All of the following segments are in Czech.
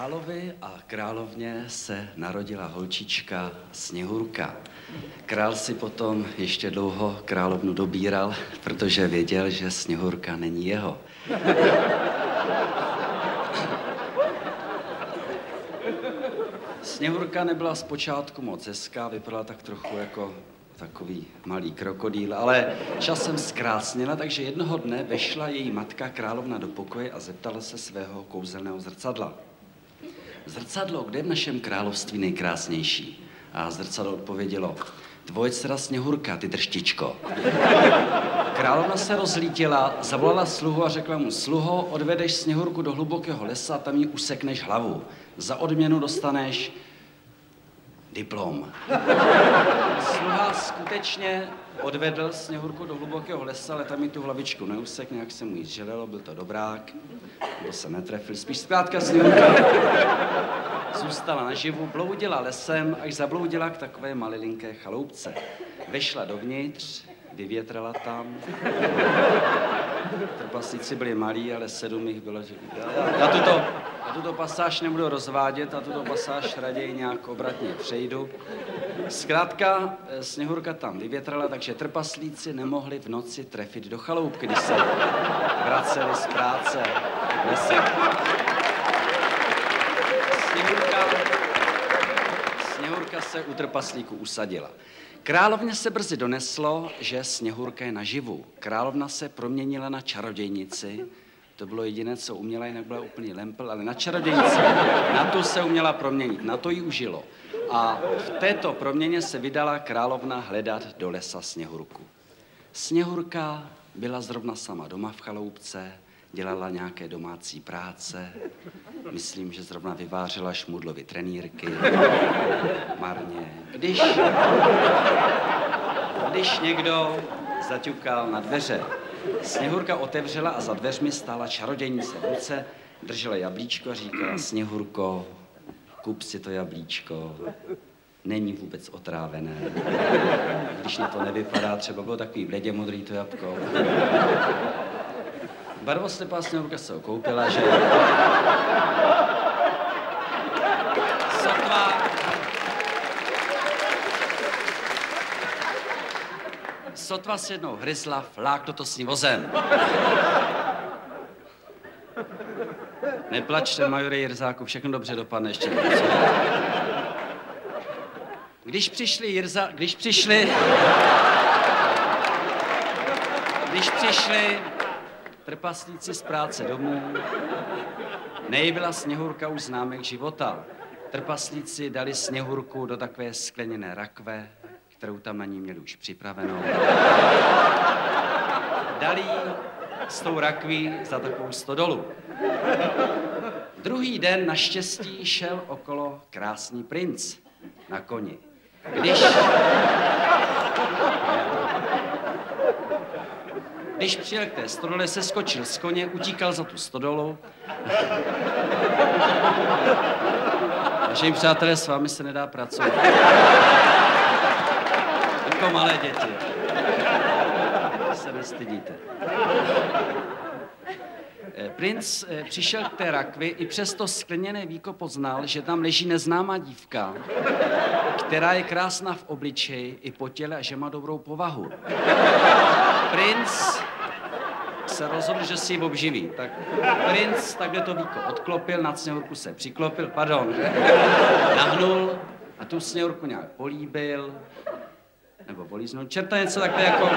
Královi a královně se narodila holčička Sněhurka. Král si potom ještě dlouho královnu dobíral, protože věděl, že Sněhurka není jeho. Sněhurka nebyla zpočátku moc hezká, vypadala tak trochu jako takový malý krokodýl, ale časem zkrásněla, takže jednoho dne vešla její matka královna do pokoje a zeptala se svého kouzelného zrcadla. Zrcadlo, kde je v našem království nejkrásnější? A zrcadlo odpovědělo, tvoje dcera Sněhurka, ty drštičko. Královna se rozlítila, zavolala sluhu a řekla mu, sluho, odvedeš Sněhurku do hlubokého lesa tam jí usekneš hlavu. Za odměnu dostaneš diplom. Sluha skutečně odvedl Sněhurku do hlubokého lesa, ale tam mi tu hlavičku neusek, nějak se mu jí želelo, byl to dobrák, nebo se netrefil. Spíš zkrátka Sněhurka zůstala naživu, bloudila lesem, až zabloudila k takové malilinké chaloupce. Vešla dovnitř, vyvětrala tam. Trpaslíci byli malí, ale sedm jich bylo. Že... Já, já, tuto, já tuto pasáž nebudu rozvádět, a tuto pasáž raději nějak obratně přejdu. Zkrátka, eh, Sněhurka tam vyvětrala, takže trpaslíci nemohli v noci trefit do chaloupky, když se vraceli z práce. Sněhurka, Sněhurka se u trpaslíku usadila. Královně se brzy doneslo, že Sněhurka je naživu. Královna se proměnila na čarodějnici. To bylo jediné, co uměla, jinak byla úplně lempel, ale na čarodějnici. Na tu se uměla proměnit, na to jí užilo. A v této proměně se vydala královna hledat do lesa Sněhurku. Sněhurka byla zrovna sama doma v chaloupce, dělala nějaké domácí práce. Myslím, že zrovna vyvářela šmudlovy trenýrky. Marně. Když, když někdo zaťukal na dveře, Sněhurka otevřela a za dveřmi stála čarodějnice v ruce, držela jablíčko a říkala, Sněhurko, kup si to jablíčko, není vůbec otrávené. Když na to nevypadá, třeba bylo takový bledě modrý to jabko. Barvoslepá sněhurka se okoupila, že... Sotva... Sotva si jednou hryzla, fláklo to s ní vozem. Neplačte, majore Jirzáku, všechno dobře dopadne ještě. Když přišli Jirza, když přišli... Když přišli trpaslíci z práce domů, nejbyla Sněhurka už známek života. Trpaslíci dali Sněhurku do takové skleněné rakve, kterou tam na ní měli už připravenou. Dali s tou rakví za takovou stodolu. Druhý den naštěstí šel okolo krásný princ na koni. Když... Když přijel k té stodole, se skočil z koně, utíkal za tu stodolu. Vážení přátelé, s vámi se nedá pracovat. Jako malé děti. Se nestydíte. Eh, princ eh, přišel k té rakvi i přes to skleněné víko poznal, že tam leží neznámá dívka, která je krásná v obličeji i po těle a že má dobrou povahu. Princ se rozhodl, že si ji obživí. Tak princ takhle to víko odklopil, nad sněhurku se přiklopil, pardon, nahnul a tu sněhurku nějak políbil, nebo políznul. Čerta něco takhle jako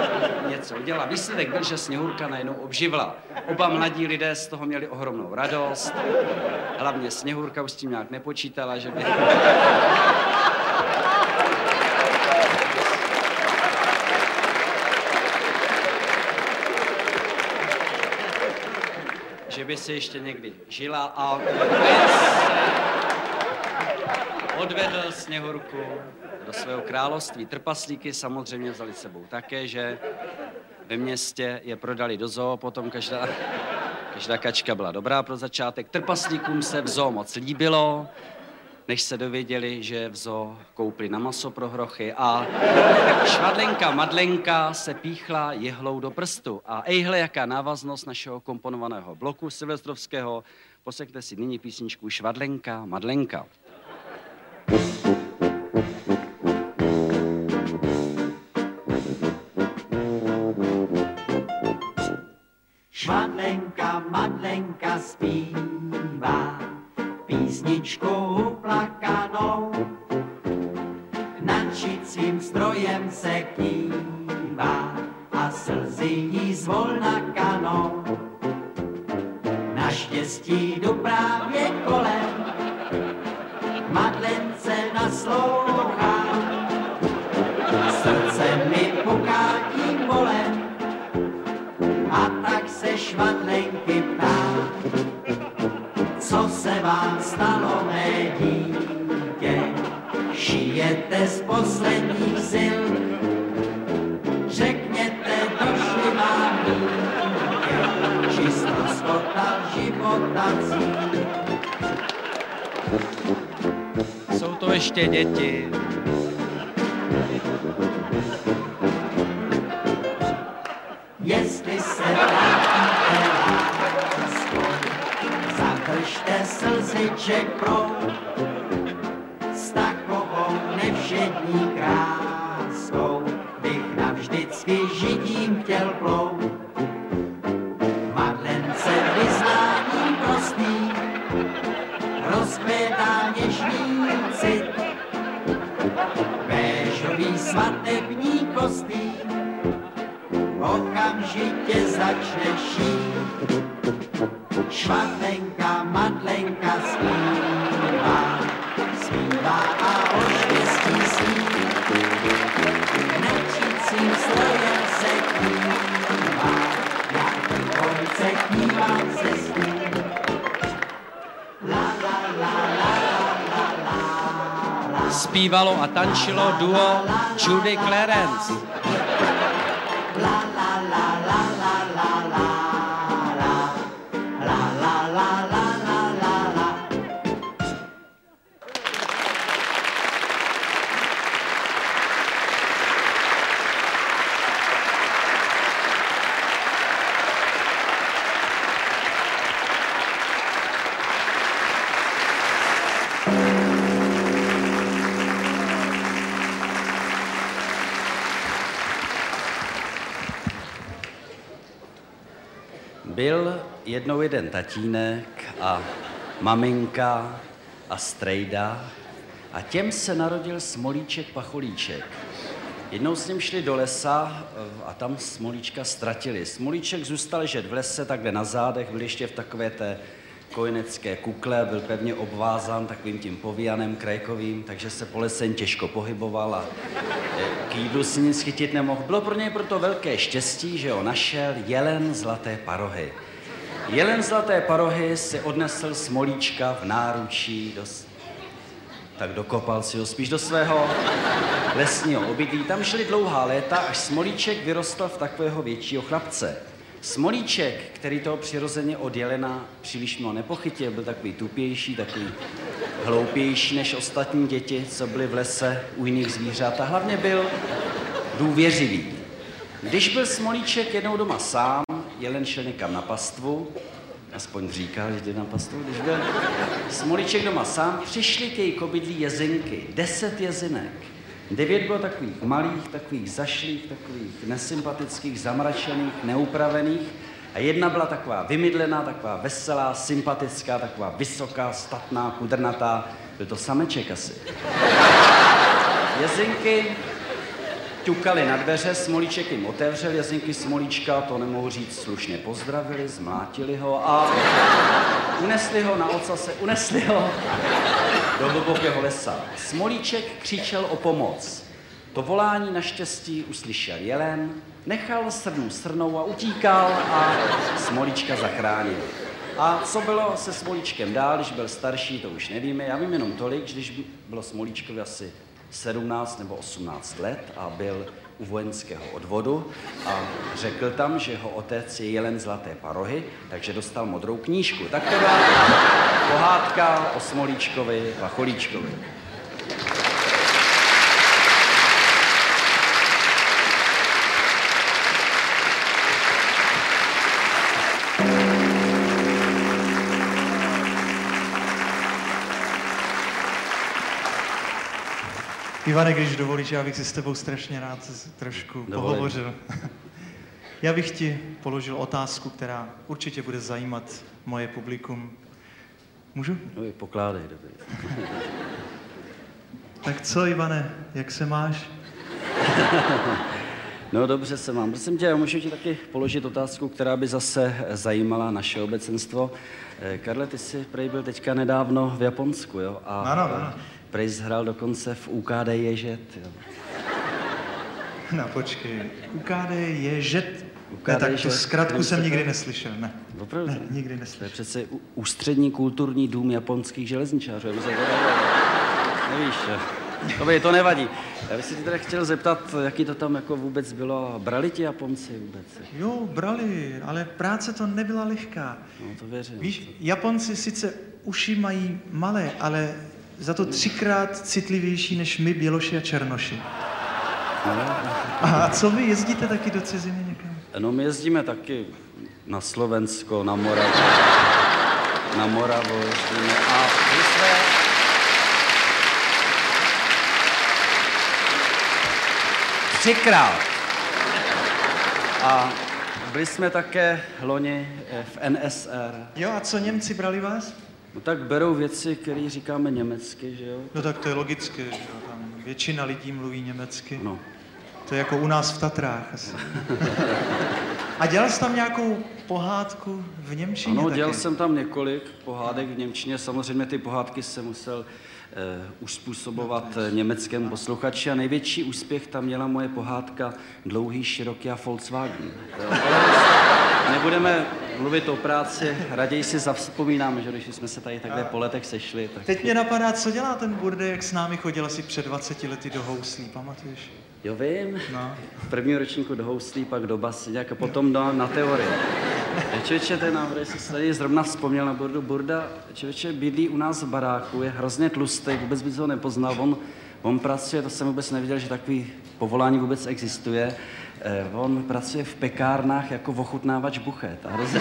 něco udělala. Výsledek byl, že Sněhurka najednou obživla. Oba mladí lidé z toho měli ohromnou radost. Hlavně Sněhurka už s tím nějak nepočítala, že by... že by se ještě někdy žila a odvedl Sněhurku do svého království. Trpaslíky samozřejmě vzali sebou také, že ve městě je prodali do zoo, potom každá, každá kačka byla dobrá pro začátek. Trpaslíkům se v zoo moc líbilo, než se dověděli, že v zoo koupili na maso pro hrochy a švadlenka Madlenka se píchla jehlou do prstu. A ejhle, jaká návaznost našeho komponovaného bloku silvestrovského Posekte si nyní písničku Švadlenka, Madlenka. Švadlenka, Madlenka zpívá písničku uplakanou. Načicím strojem se kývá a slzy jí zvolna kanou. Naštěstí jdu právě kolem, Madlence naslouchá. Srdce mi puká tím Jsou to ještě děti. Zpívalo a tančilo duo Judy Clarence. Byl jednou jeden tatínek a maminka a strejda a těm se narodil Smolíček Pacholíček. Jednou s ním šli do lesa a tam Smolíčka ztratili. Smolíček zůstal ležet v lese takhle na zádech, byl ještě v takové té kojenecké kukle, byl pevně obvázán takovým tím povíjanem krajkovým, takže se po lese těžko pohyboval a k jídlu si nic chytit nemohl. Bylo pro něj proto velké štěstí, že ho našel jelen zlaté parohy. Jelen zlaté parohy si odnesl Smolíčka v náručí do, tak dokopal si ho spíš do svého lesního obydlí. Tam šli dlouhá léta, až Smolíček vyrostl v takového většího chlapce. Smolíček, který toho přirozeně od jelena příliš mnoho nepochytil, byl takový tupější, takový hloupější než ostatní děti, co byly v lese u jiných zvířat a hlavně byl důvěřivý. Když byl Smolíček jednou doma sám, jelen šel někam na pastvu, aspoň říkal, že jde na pastvu, když byl Smolíček doma sám, přišli k její kobydlí jezinky, deset jezinek. Devět bylo takových malých, takových zašlých, takových nesympatických, zamračených, neupravených. A jedna byla taková vymydlená, taková veselá, sympatická, taková vysoká, statná, kudrnatá. Byl to sameček asi. Jezinky ťukali na dveře, Smolíček jim otevřel, jezinky Smolíčka, to nemohu říct, slušně pozdravili, zmlátili ho a unesli ho na ocase, unesli ho do hlubokého lesa. Smolíček křičel o pomoc. To volání naštěstí uslyšel jelen, nechal srnu srnou a utíkal a Smolíčka zachránil. A co bylo se Smolíčkem dál, když byl starší, to už nevíme. Já vím jenom tolik, když bylo Smolíčkovi asi 17 nebo 18 let a byl u vojenského odvodu a řekl tam, že jeho otec je jelen zlaté parohy, takže dostal modrou knížku. Tak to byla pohádka o Smolíčkovi a Cholíčkovi. Ivane, když dovolíš, já bych si s tebou strašně rád trošku Dovolím. pohovořil. Já bych ti položil otázku, která určitě bude zajímat moje publikum. Můžu? No, pokládej, dobrý. Tak co, Ivane, jak se máš? No dobře se mám. Prosím tě, já můžu ti taky položit otázku, která by zase zajímala naše obecenstvo. Eh, Karle, ty jsi prej byl teďka nedávno v Japonsku, jo? A Ano, ano. Prej hrál dokonce v UKD Ježet, jo? No počkej, UKD je žet. UKD ne, tak je tu zkratku jsem nikdy neslyšel, ne. Opravdu? Ne, nikdy To je neslyšel. přece ústřední kulturní dům japonských železničářů. Nevíš, že? To, by, to nevadí. Já bych se ti teda chtěl zeptat, jaký to tam jako vůbec bylo. Brali ti Japonci vůbec? Jo, brali, ale práce to nebyla lehká. No to věřím. Víš, Japonci sice uši mají malé, ale za to třikrát citlivější než my, běloši a černoši. A co vy, jezdíte taky do ciziny někam? No my jezdíme taky na Slovensko, na Moravu. Na Moravu jezdíme. A my jsme... Třikrát. A byli jsme také loni eh, v NSR. Jo, a co Němci brali vás? No tak berou věci, které říkáme německy, že jo? No tak to je logické, že jo, tam většina lidí mluví německy. No. To je jako u nás v Tatrách asi. A dělal jsi tam nějakou pohádku v Němčině Ano, taky? dělal jsem tam několik pohádek v Němčině. Samozřejmě ty pohádky jsem musel eh, uspůsobovat eh, německému posluchači a největší úspěch tam měla moje pohádka Dlouhý, široký a Volkswagen. Nebudeme mluvit o práci, raději si zavzpomínáme, že když jsme se tady takhle po letech sešli, tak Teď mě napadá, co dělá ten burde, jak s námi chodil asi před 20 lety do Houslí, pamatuješ? jo vím, No. v prvním ročníku do houslí, pak do basy, a potom do, na teorii. Čeče, ten návrh, jsem se tady zrovna vzpomněl na Burdu. Burda, čeče, bydlí u nás v baráku, je hrozně tlustý, vůbec by ho nepoznal. On, on pracuje, to jsem vůbec nevěděl, že takový povolání vůbec existuje. Eh, on pracuje v pekárnách jako ochutnávač buchet. A hrozně.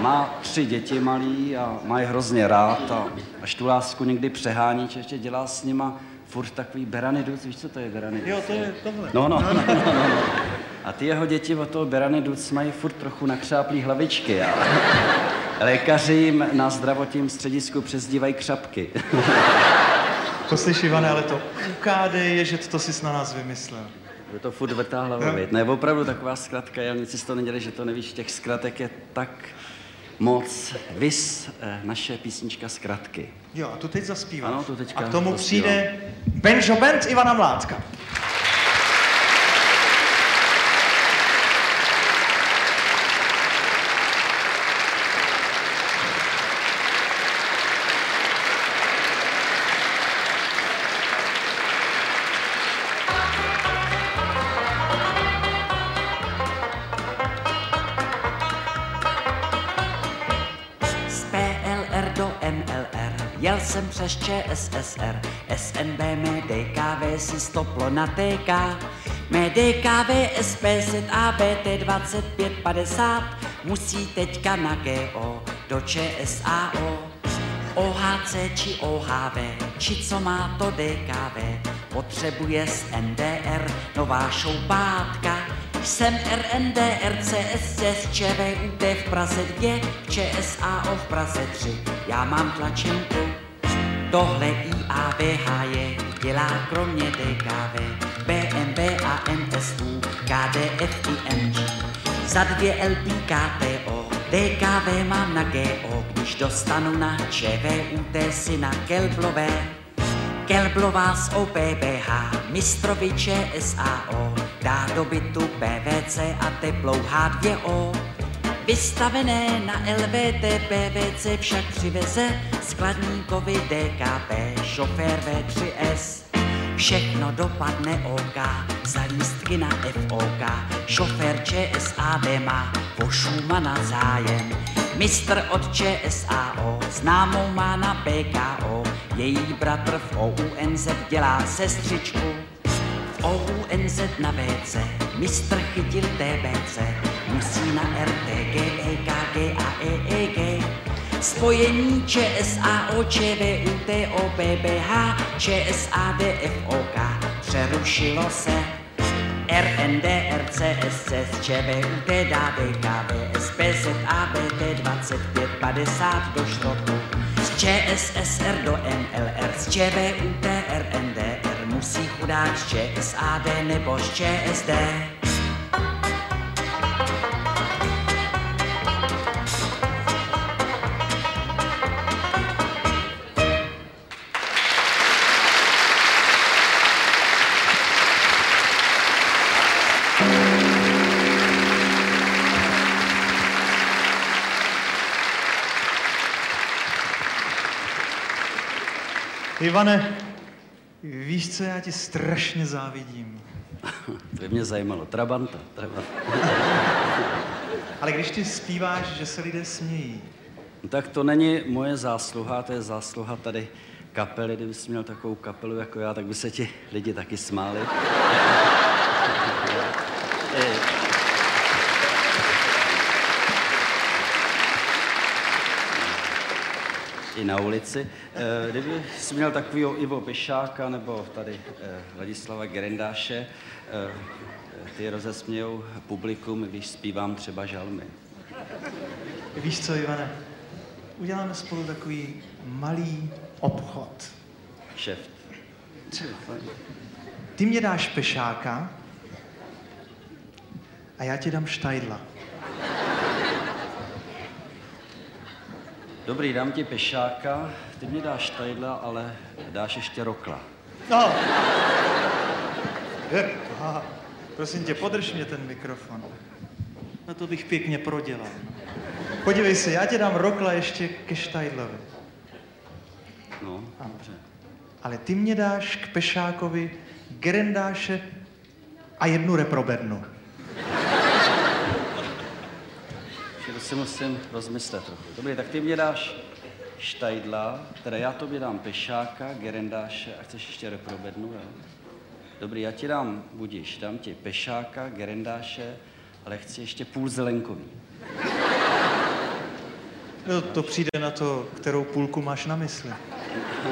Má tři děti malý a má je hrozně rád a až tu lásku někdy přehání, ještě dělá s nima furt takový beranidus, víš, co to je beranidus? Jo, to je tohle. No, no, no, no, no, no. A ty jeho děti od toho Berany Duc mají furt trochu nakřáplý hlavičky. A lékaři jim na zdravotním středisku přezdívají křapky. Poslyš, Ivane, ale to UKD je, že to jsi na nás vymyslel. Je to furt vrtá hlava, viď? Ne, opravdu taková zkratka, já nic si z toho nedělej, že to nevíš, těch zkratek je tak moc. Vys eh, naše písnička zkratky. Jo, a tu teď zaspíváš. Ano, tu teďka A k tomu zaspívám. přijde Benjo Band Ivana Mládka. Jsem přes ČSSR SNB mé DKV si stoplo na TK Mé DKV SPZ ABT 2550 Musí teďka na GO do ČSAO OHC či OHV, či co má to DKV Potřebuje z NDR nová šoupátka. Jsem RND, RCS, ČVUT v Praze 2, ČSAO v Praze 3. Já mám tlačenku, tohle IABH je, dělá kromě DKV, BMB a NSU, KDF i MG. Za dvě LP KTO, DKV mám na GO, když dostanu na ČVUT si na Kelblové. Kelblová z OPBH, mistroviče SAO, dá do bytu PVC a teplou H2O. Vystavené na LVT PVC však přiveze skladníkovi DKP, šofér V3S. Všechno dopadne OK, za lístky na FOK, šofér ČSAD má o Schumana zájem. Mistr od ČSAO, známou má na PKO, její bratr v OUNZ dělá sestřičku. V OUNZ na WC, mistr chytil TBC, musí na RTG, EKG a EEG. Spojení ČSAO, ČVUT, OBBH, ČSADFOK přerušilo se. RND, RCSC, ČVUT, DAD, KVSP, ZABT 2550 do šrotu. Z ČSSR do NLR, z ČVUT, RNDR musí chudák z ČSAD nebo z ČSD. Ivane, víš, co já ti strašně závidím. To by mě zajímalo. Trabanta, Trabanta. Ale když ty zpíváš, že se lidé smějí, No tak to není moje zásluha, to je zásluha tady kapely. Kdybys měl takovou kapelu jako já, tak by se ti lidi taky smáli. I na ulici. Eh, Kdyby jsi měl takového Ivo Pešáka nebo tady eh, Ladislava Gerendáše, eh, ty rozesmějou publikum, když zpívám třeba žalmy. víš co, Ivane, uděláme spolu takový malý obchod. Šeft. Ty mě dáš pešáka a já ti dám štajdla. Dobrý, dám ti pešáka, ty mi dáš tajdla, ale dáš ještě rokla. No. Aha. Prosím tě, podrž mě ten mikrofon. No to bych pěkně prodělal. Podívej se, já ti dám rokla ještě ke Štajdlovi. No, dobře. Ale ty mě dáš k Pešákovi gerendáše a jednu reprobednu. Že to si musím rozmyslet trochu. Dobrý, tak ty mě dáš štajdla, teda já tobě dám pešáka, gerendáše a chceš ještě reprobednu, jo? Dobrý, já ti dám, budíš, dám ti pešáka, gerendáše, ale chci ještě půl zelenkový. No, to přijde na to, kterou půlku máš na mysli.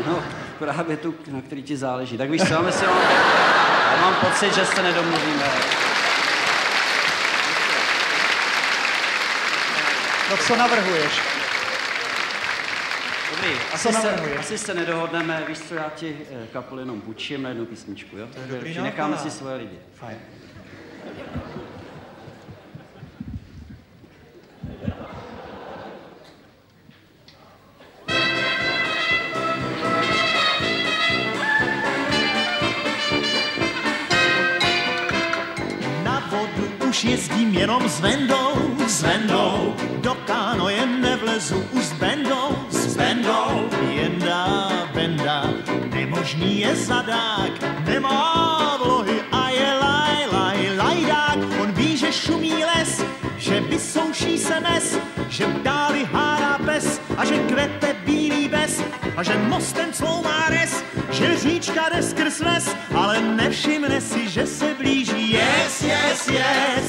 No, právě tu, na který ti záleží. Tak víš co, my si mám, já mám pocit, že se nedomluvíme. No co navrhuješ? Dobrý, asi Co se, navrhuješ? asi se nedohodneme, víš co, já ti eh, kapelu jenom půjčím na jednu písničku, jo? je dobrý Že necháme si svoje lidi. Fajn. Je zadák, nemá vlohy a je laj, laj, lajdák. On ví, že šumí les, že vysouší se mes, že v dáli hádá pes a že kvete bílý bez a že mostem cloumá res, že říčka jde skrz les, ale nevšimne si, že se blíží. Yes, yes, yes.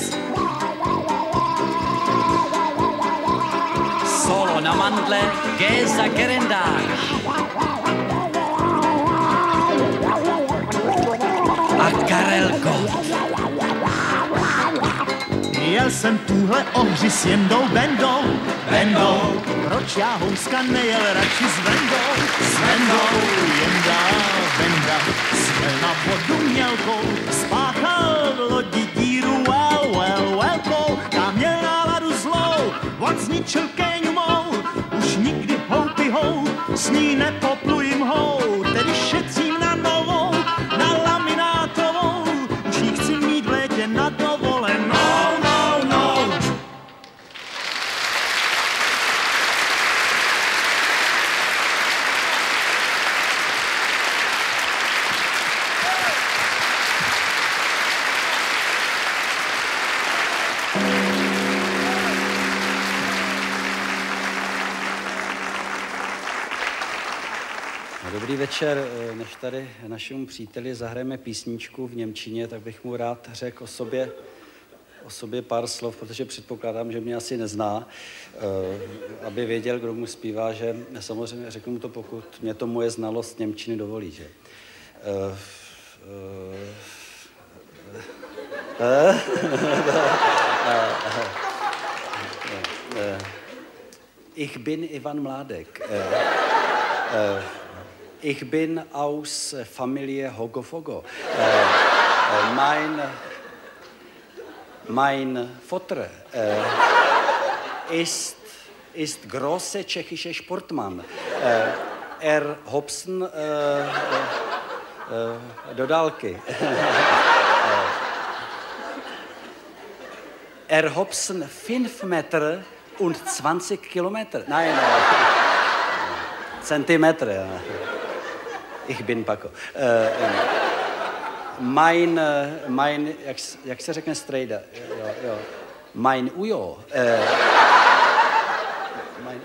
Solo na mandle, G za. Karelko. Jel jsem tuhle ohři s jendou Bendou, Bendou. Proč já houska nejel radši s Vendou, s Vendou. Jenda, Benda, směl na vodu mělkou, spáchal večer, Eh, než tady našemu příteli zahrajeme písničku v Němčině, tak bych mu rád řekl o sobě o sobě pár slov, protože předpokládám, že mě asi nezná, eh, aby věděl, kdo mu zpívá, že samozřejmě řeknu mu to, pokud mě to moje znalost Němčiny dovolí, že. Eh, eh, Ich bin Ivan Mládek. Ich bin aus Familie Hogofogo. Mein Mein Vater äh, ist, ist großer tschechischer Sportmann. Äh, er Hobson äh, äh, äh, dodálky. er Hobson 5 Meter und 20 Kilometer. Nein, äh, Zentimeter. Ja. Ich bin Paco. Äh, mein, mein jak, jak se řekne strejda? Jo, jo. Mein Ujo äh, mein,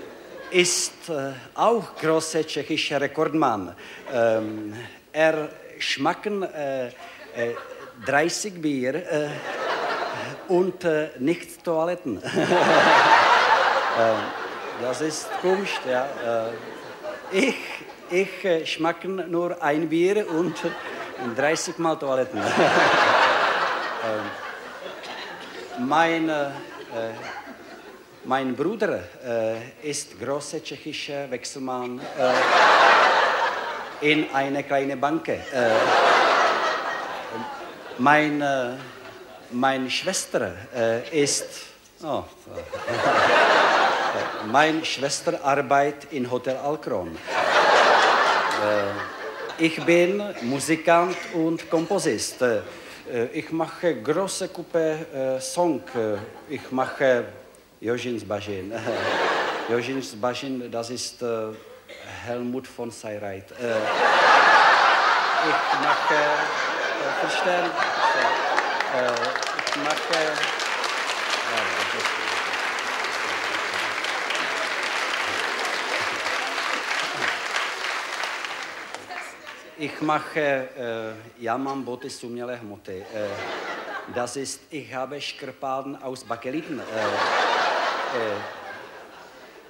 ist äh, auch großer tschechischer Rekordmann. Ähm, er schmacken äh, äh, 30 Bier äh, und äh, nicht Toiletten. äh, das ist Kunst, ja. Äh, ich ich äh, schmacken nur ein Bier und 30 Mal Toiletten. ähm, mein, äh, mein Bruder äh, ist großer tschechischer Wechselmann äh, in einer kleinen Bank. Äh, mein, äh, meine Schwester äh, ist... Oh, meine Schwester arbeitet in Hotel Alcron. Ich bin Musikant und Komposist. Ich mache große Kuppe Song. Ich mache Jožin Zbažin. Jožin Zbažin, das ist Helmut von Seyreit. Ich mache, verstehen? Ich mache, ja, das ist, Ich mache, äh, ja mám boty z umělé hmoty. Äh, das ist, ich habe Škrpalden aus Bakeliten. Äh,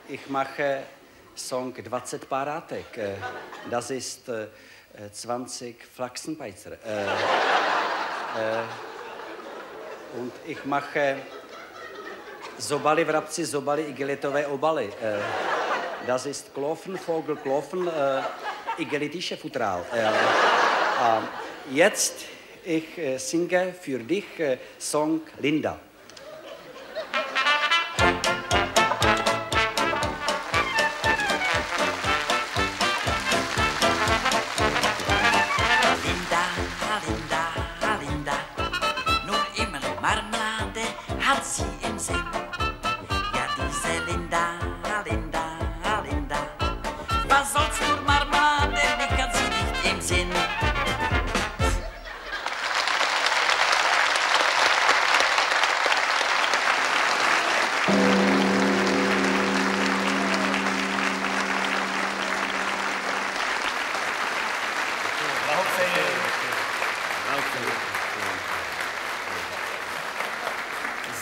ich mache Song 20 Parátek. Äh, das ist äh, 20 Flachsenpeizer. Und ich mache Zobaly vrabci, zobaly igelitové obaly. Äh, das ist Klofen, Vogel, Klofen. Äh, igelitische Futral. Ja. Ähm, jetzt ich äh, singe für dich äh, Song Linda. Linda,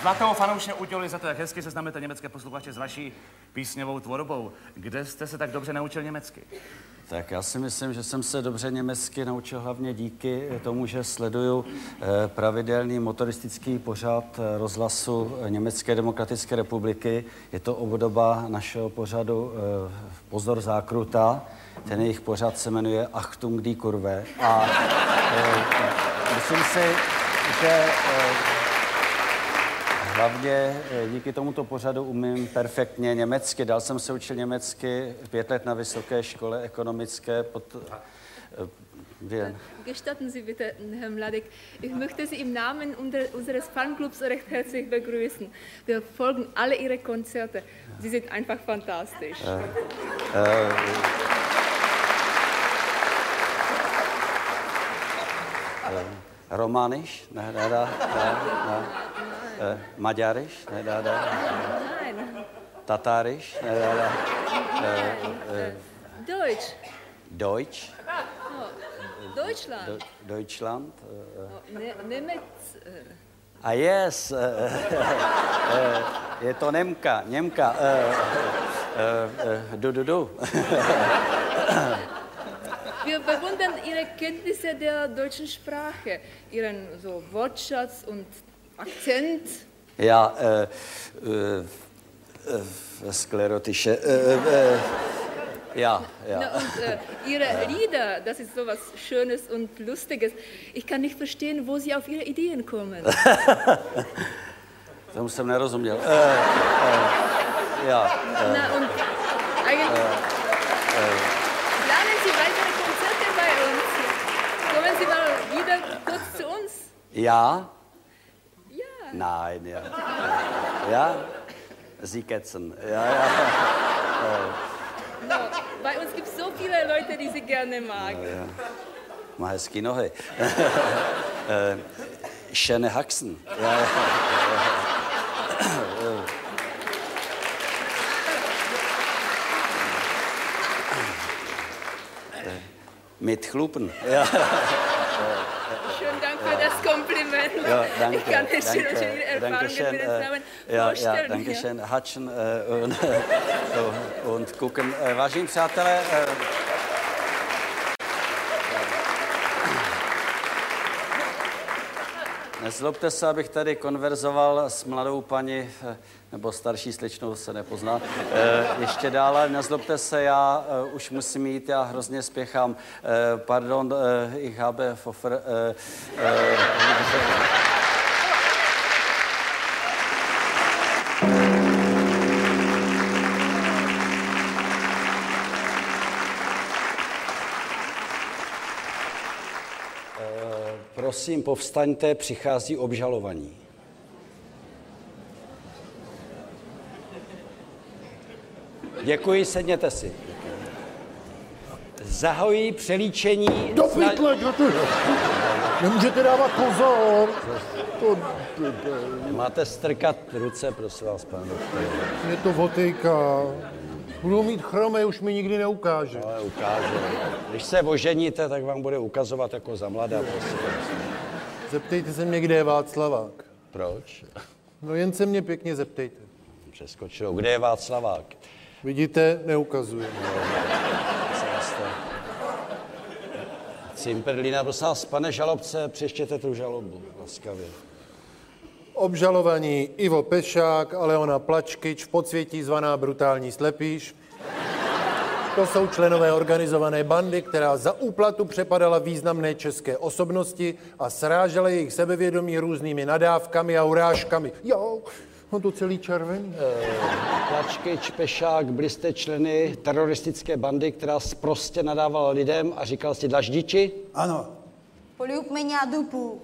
Zlatou fanoušně udělali za to, jak hezky seznámíte německé posluchače s vaší písňovou tvorbou. Kde jste se tak dobře naučil německy? Tak já si myslím, že jsem se dobře německy naučil hlavně díky tomu, že sleduju eh, pravidelný motoristický pořad eh, rozhlasu eh, Německé demokratické republiky. Je to obdoba našeho pořadu Pozor zákruta. Ten jejich pořad se jmenuje Achtung die Kurve. A myslím si, že Hlavně eh, díky tomuto pořadu umím perfektně německy. Dal jsem se učil německy pět let na vysoké škole ekonomické. Pod, eh, Jen. Gestatten Sie bitte, Herr Mladek, ich möchte Sie im Namen unseres Fanclubs recht herzlich begrüßen. Wir folgen alle Ihre Konzerte. Sie sind einfach fantastisch. Romanisch? Ne, ne, ne, ne, ne. Eh, Maďarisch? Ne, ne, ne. Nein, Tatárisch? Ne, ne, ne. Eh, Deutsch. Deutsch? Deutschland. Do, Deutschland? Eh, eh, Ne Nemetz. äh, A yes, eh, eh, je to Němka, Němka. eh, eh, eh, Du, du, du. Wir bewundern Ihre Kenntnisse der deutschen Sprache, Ihren so Wortschatz und Akzent. Já, eh, eh, eh, sklerotische, eh, eh, ja, ja. Na, und äh, Ihre Lieder, das ist so was Schönes und Lustiges. Ich kann nicht verstehen, wo Sie auf Ihre Ideen kommen. Tomu jsem nerozuměl. Eh, eh, já, Na, und eigentlich planen Sie weitere Konzerte bei uns. Kommen Sie mal wieder kurz zu uns. Ja. Nein, ja. Ja? Sie ketzen. Ja, ja. No, bei uns gibt es so viele Leute, die Sie gerne mag. Má hezký nohy. Eh, Schöne Haxen. Ja, ja. Eh, Mit Chlupen. Ja, ja, danke. ich kann danke, Ihre Erfahrungen den äh, ja, ja, danke schön. Hatschen äh, und, und gucken. Äh, vážení přátelé, äh, Nezlobte se, abych tady konverzoval s mladou paní, eh, nebo starší slečnou se nepozná. Eh, ještě dále, nezlobte se, já eh, už musím jít, já hrozně spěchám. Eh, Pardon, eh, ich habe Fofer. eh, eh, Prosím, povstaňte, přichází obžalovaní. Děkuji, sedněte si. Zahojí přelíčení... Do pytle, do pytle. Nemůžete dávat pozor. To, Máte strkat ruce, prosím vás, pane doktore. je to votejka. Budu mít chromé, už mi nikdy neukáže. Ale ukáže. Když se oženíte, tak vám bude ukazovat jako za mladá, prosím. Zeptejte se mě, kde je Václavák. Proč? No jen se mě pěkně zeptejte. Přeskočilo. Kde je Václavák? Vidíte, neukazuje. Cimperlína, prosím vás, pane žalobce, přeštěte tu žalobu, laskavě. Obžalovaní Ivo Pešák, Aleona Plačkyč, v podsvětí zvaná Brutální slepíš. To jsou členové organizované bandy, která za úplatu přepadala významné české osobnosti a srážela jejich sebevědomí různými nadávkami a urážkami. Jo, on to celý červený. Plačkyč, Pešák, byli jste členy teroristické bandy, která prostě nadávala lidem a říkal si dlaždiči? Ano. Poljup mě a dupu.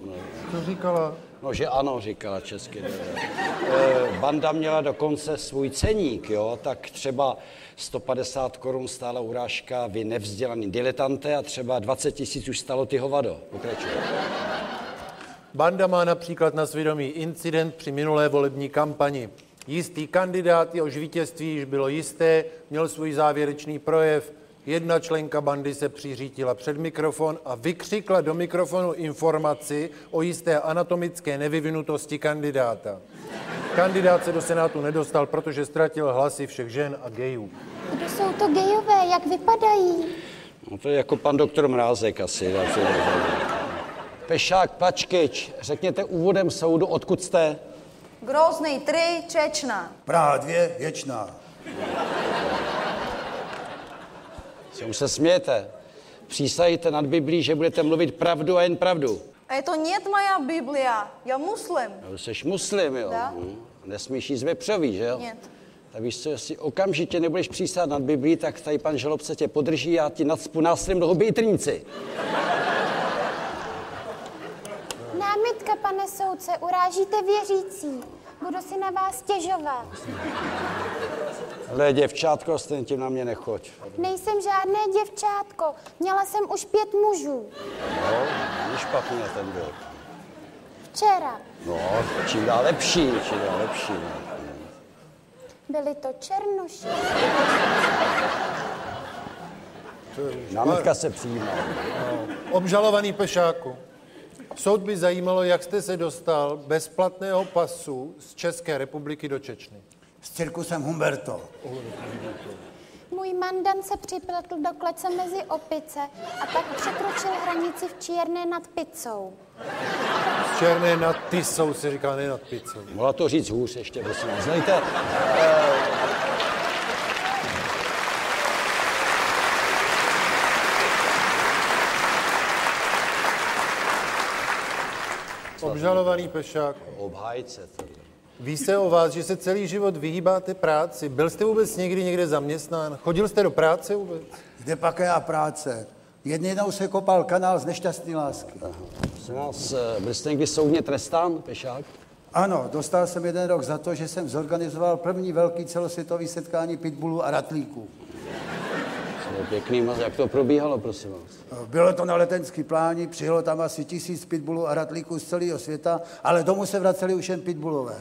Co říkala? No, že ano, říkala česky. E, banda měla dokonce svůj ceník, jo, tak třeba 150 korun stála urážka vy nevzdělaný diletante a třeba 20 tisíc už stalo ty hovado. Pokračuj. Banda má například na svědomí incident při minulé volební kampani. Jistý kandidát, jehož vítězství již bylo jisté, měl svůj závěrečný projev. Jedna členka bandy se přiřítila před mikrofon a vykřikla do mikrofonu informaci o jisté anatomické nevyvinutosti kandidáta. Kandidát se do Senátu nedostal, protože ztratil hlasy všech žen a gejů. Kdo jsou to gejové, jak vypadají? No, to je jako pan doktor Mrázek asi. já. Pešák, Plačkyč, řekněte úvodem soudu, odkud jste? Grozný 3, Čečna. Praha 2, Ječná. Se už se smějete. Přísahejte nad Biblí, že budete mluvit pravdu a jen pravdu. Это нет моя Библия. Я муслим. No, jsi muslim, jo. Da. Hm. Nesmíš jíst vepřový, že jo? Нет. Tak víš co, jestli okamžitě nebudeš přísát nad Biblí, tak tady pan žalobce tě podrží a ti nadspu nástrem do huby i trníci. Námitka, pane soudce, urážíte věřící. Budu si na vás stěžovat. Ale děvčátko, stejně tím na mě nechoď. Nejsem žádné děvčátko. Měla jsem už pět mužů. No, není špatný ten byl. Včera. No, čím dál lepší, čím dál lepší. no. Byli to černoši. Námitka se přijímá. Obžalovaný Pešáku. Soud by zajímalo, jak jste se dostal bez platného pasu z České republiky do Čečny. S cirkusem Humberto. Můj mandan se připletl do klece mezi opice a tak překročil hranici v Čierné nad Picou. Z Černé nad Tisou se říká, ne nad Picou. Mohla to říct hůř ještě, prosím vás. Znejte, eh, Obžalovaný Pešák. obhájce. Ví se o vás, že se celý život vyhýbáte práci. Byl jste vůbec někdy někde zaměstnán? Chodil jste do práce vůbec? Kde pak já práce? Jednou se kopal kanál z nešťastné lásky. Prosím vás, eh, byl jste někdy soudně trestán, Pešák? Ano, dostal jsem jeden rok za to, že jsem zorganizoval první velký celosvětový setkání pitbullů a ratlíků. To je pěkný, moc. jak to probíhalo, prosím vás? Bylo to na letenský pláni, přijelo tam asi tisíc pitbullů a ratlíků z celého světa, ale domů se vraceli už jen pitbullové.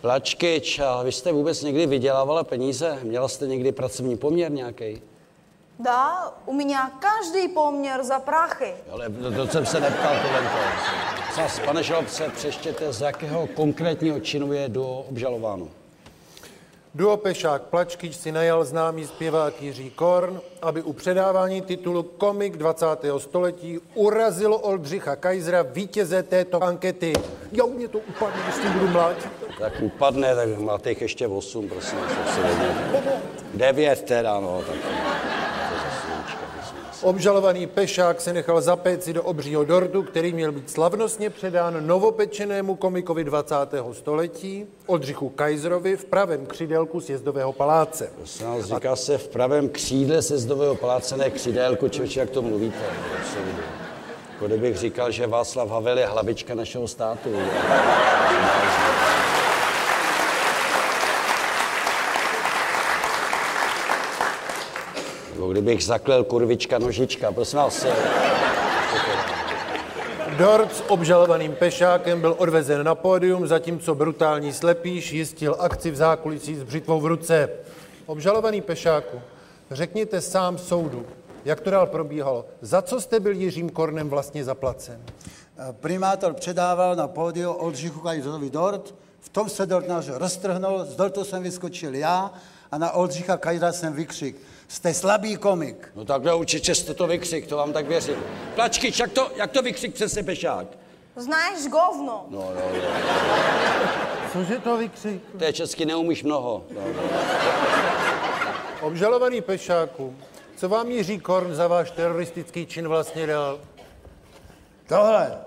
Plačkyč, a vy jste vůbec někdy vydělávala peníze? Měla jste někdy pracovní poměr nějaký? Да, у меня каждый поměr za prachy. Ale to, to jsem se neptal tohle. Zas, pane žalobce, přeštěte, z jakého konkrétního činu je do obžalováno. Duo Pešák Plačkyč si najal známý zpěvák Jiří Korn, aby u předávání titulu Komik 20. století urazilo Oldřicha Kajzra vítěze této ankety. Jo, mě to upadne, když tím budu mlátit. Tak upadne, tak máte jich ještě 8, prosím vás, jak se vezme. Devět teda, no, tak. Obžalovaný Pešák se nechal zapéci do obřího dortu, který měl být slavnostně předán novopečenému komikovi 20. století, Oldřichu Kajzrovi, v pravém křidelku sjezdového paláce. Prosím říká se v pravém křídle sezdového paláce, ne křídelku, člověče, jak to mluvíte. Jako kdybych říkal, že Václav Havel je hlavička našeho státu. Nebo kdybych zaklel kurvička nožička, prosím vás. eh, Dort s obžalovaným Pešákem byl odvezen na pódium, zatímco brutální slepíš jistil akci v zákulisí s břitvou v ruce. Obžalovaný Pešáku, řekněte sám soudu, jak to dál probíhalo. Za co jste byl Jiřím Kornem vlastně zaplacen? Primátor předával na pódiu Oldřichu Kajzrovi dort, v tom se dort náš roztrhnul, z dortu jsem vyskočil já a na Oldřicha Kajzra jsem vykřik. Jste slabý komik. No takhle určitě jste to vykřik, to vám tak věřím. Plačkyč, jak to, jak to vykřik přes pešák? Znáš govno. No, no, no. Cože to vykřik? To je česky, neumíš mnoho. No, no. Obžalovaný pešáku, co vám Jiří Korn za váš teroristický čin vlastně dal? Tohle.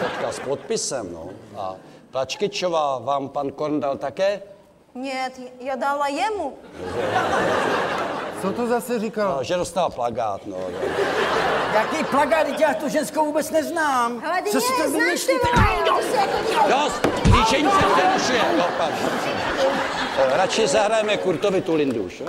Fotka s podpisem, no. A Plačkyčová vám pan Korn dal také Нет, я дала ему. Co to zase říkal? No, že dostal plagát, no. no. Jaký plagát, já tu ženskou vůbec neznám. Hele, ty Co si mě to znáš, vymýšlíte? ty vole, ty se- Dost, líčení se přerušuje. No, pan. Eh, Radši zahrajeme Kurtovi tu lindu už, jo?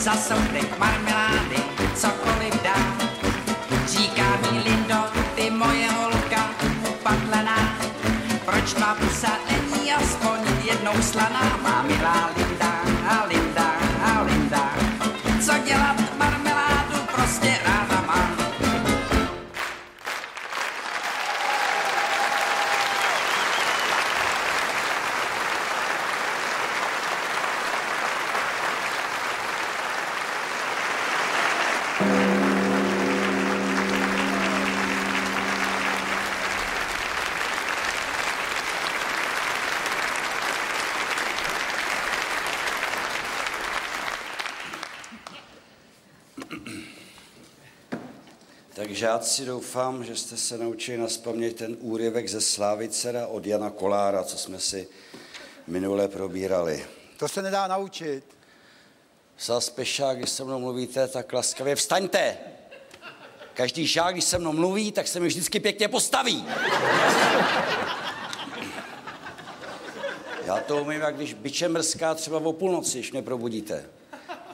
Za soudek marmelády cokoliv dá. Říká mi Lindo, ty moje holka upatlená, proč má pusa není aspoň jednou slaná? Má milá žáci doufám, že jste se naučili naspamět ten úryvek ze Slávicera od Jana Kolára, co jsme si minule probírali. To se nedá naučit. Sas Pešák, když se mnou mluvíte, tak laskavě vstaňte. Každý žák, když se mnou mluví, tak se mi vždycky pěkně postaví. Já to umím, jak když biče mrská třeba o půlnoci, když mě probudíte.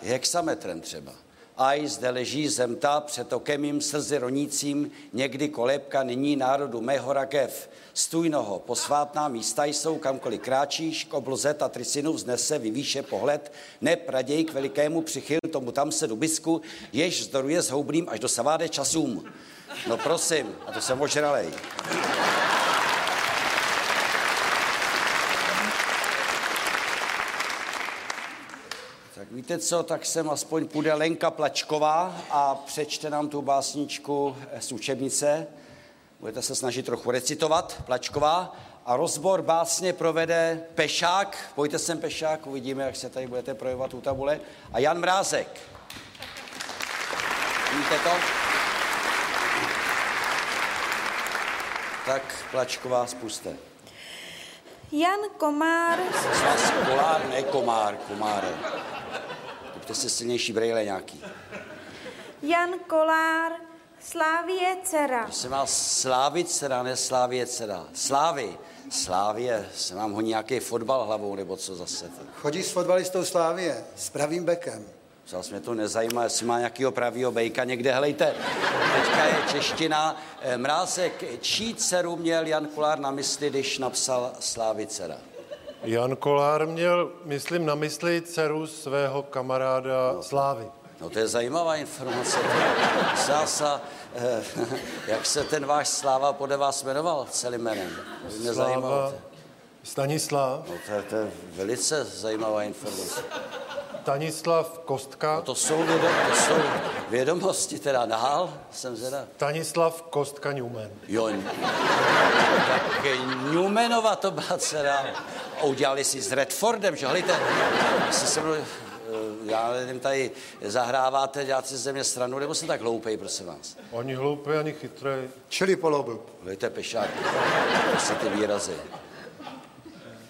Hexametrem třeba. Aj zde leží zem ta před okem mým slzy ronícím, někdy kolébka, nyní národu mého rakev. Stůjnoho, posvátná místa jsou, kamkoliv kráčíš, k obloze Tatricinu vznese, vyvýše pohled, ne raději k velikému přichyl tomu tam se dubisku, jež zdoruje s houblým až do saváde časům. No prosím, a to jsem ožralej. Tak víte co, tak sem aspoň půjde Lenka Plačková a přečte nám tu básničku z učebnice. Budete se snažit trochu recitovat, Plačková. A rozbor básně provede Pešák. Pojďte sem Pešák, uvidíme, jak se tady budete projevovat u tabule. A Jan Mrázek. Víte to? Tak Plačková, spuste. Jan Komár, Zas kolár, ne komár, komáre. Kupte si silnější brejle nějaký. Jan Kolár, Slávie dcera. Prosím vás, Slávit dcera, ne Slávě dcera. Slávy. Slávě, se vám honí nějaký fotbal hlavou, nebo co zase. Chodí s fotbalistou Slávie, s pravým bekem. Zase mě to nezajímá, jestli má nějakého pravýho bejka někde. Helejte, teďka je čeština. Eh, Mrázek, čí dceru měl Jan Kulár na mysli, když napsal Slávy dcera? Jan Kolár měl, myslím, na mysli dceru svého kamaráda Slávy. No to je zajímavá informace. Sása, eh, jak se ten váš Sláva podle vás jmenoval celým jménem? Zajímalo. Sláva Stanislav, No to, je, to je velice zajímavá informace. Stanislav Kostka, No to jsou, vědom, to jsou vědomosti teda dál, jsem zvědav. Stanislav Kostka Newman. Jo, tak Newmanova to byla dcera. Udělali si s Redfordem, že hlejte, si se mnou, eh, já nevím, tady zahráváte, děláte si ze mě stranu, nebo jsem tak hloupej, prosím vás. Ani hloupý, ani chytrý. Čili poloblb. Hlejte, pešák, to jsou ty výrazy.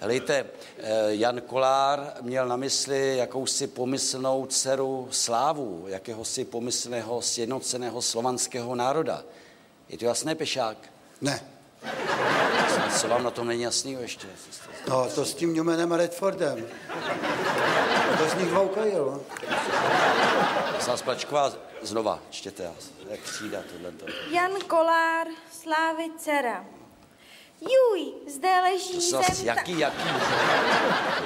Hlejte, eh, Jan Kolár měl na mysli jakousi pomyslnou dceru Slávu, jakéhosi pomyslného sjednoceného slovanského národa. Je to jasné, Pešák? Ne. Co vám na tom není jasný ještě? No, to s tím Newmanem a Redfordem. To z nich voukajil. Sás Plačková znova, čtěte, jak třída tohle. Jan Kolár, Slávy dcera. Juj, zde leží Prosím vás, zem... jaký, jaký,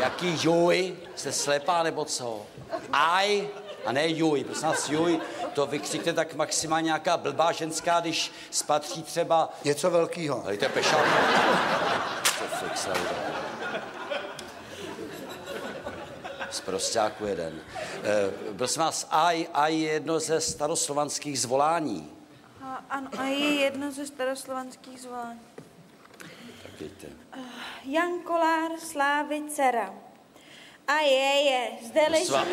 jaký juj? Jste slepá nebo co? Aj a ne juj. Prosím vás, juj, to vykřikne tak maximálně nějaká blbá ženská, když spatří třeba... Něco velkýho. Dejte pešák. Co fix, Laura. Z prostáku jeden. E, prosím vás, aj, aj je jedno ze staroslovanských zvolání. A, ano, a je jedno ze staroslovanských zvolání. Tak víte. Jan Kolár, Slávy dcera. A je, je, zde leží... Sva-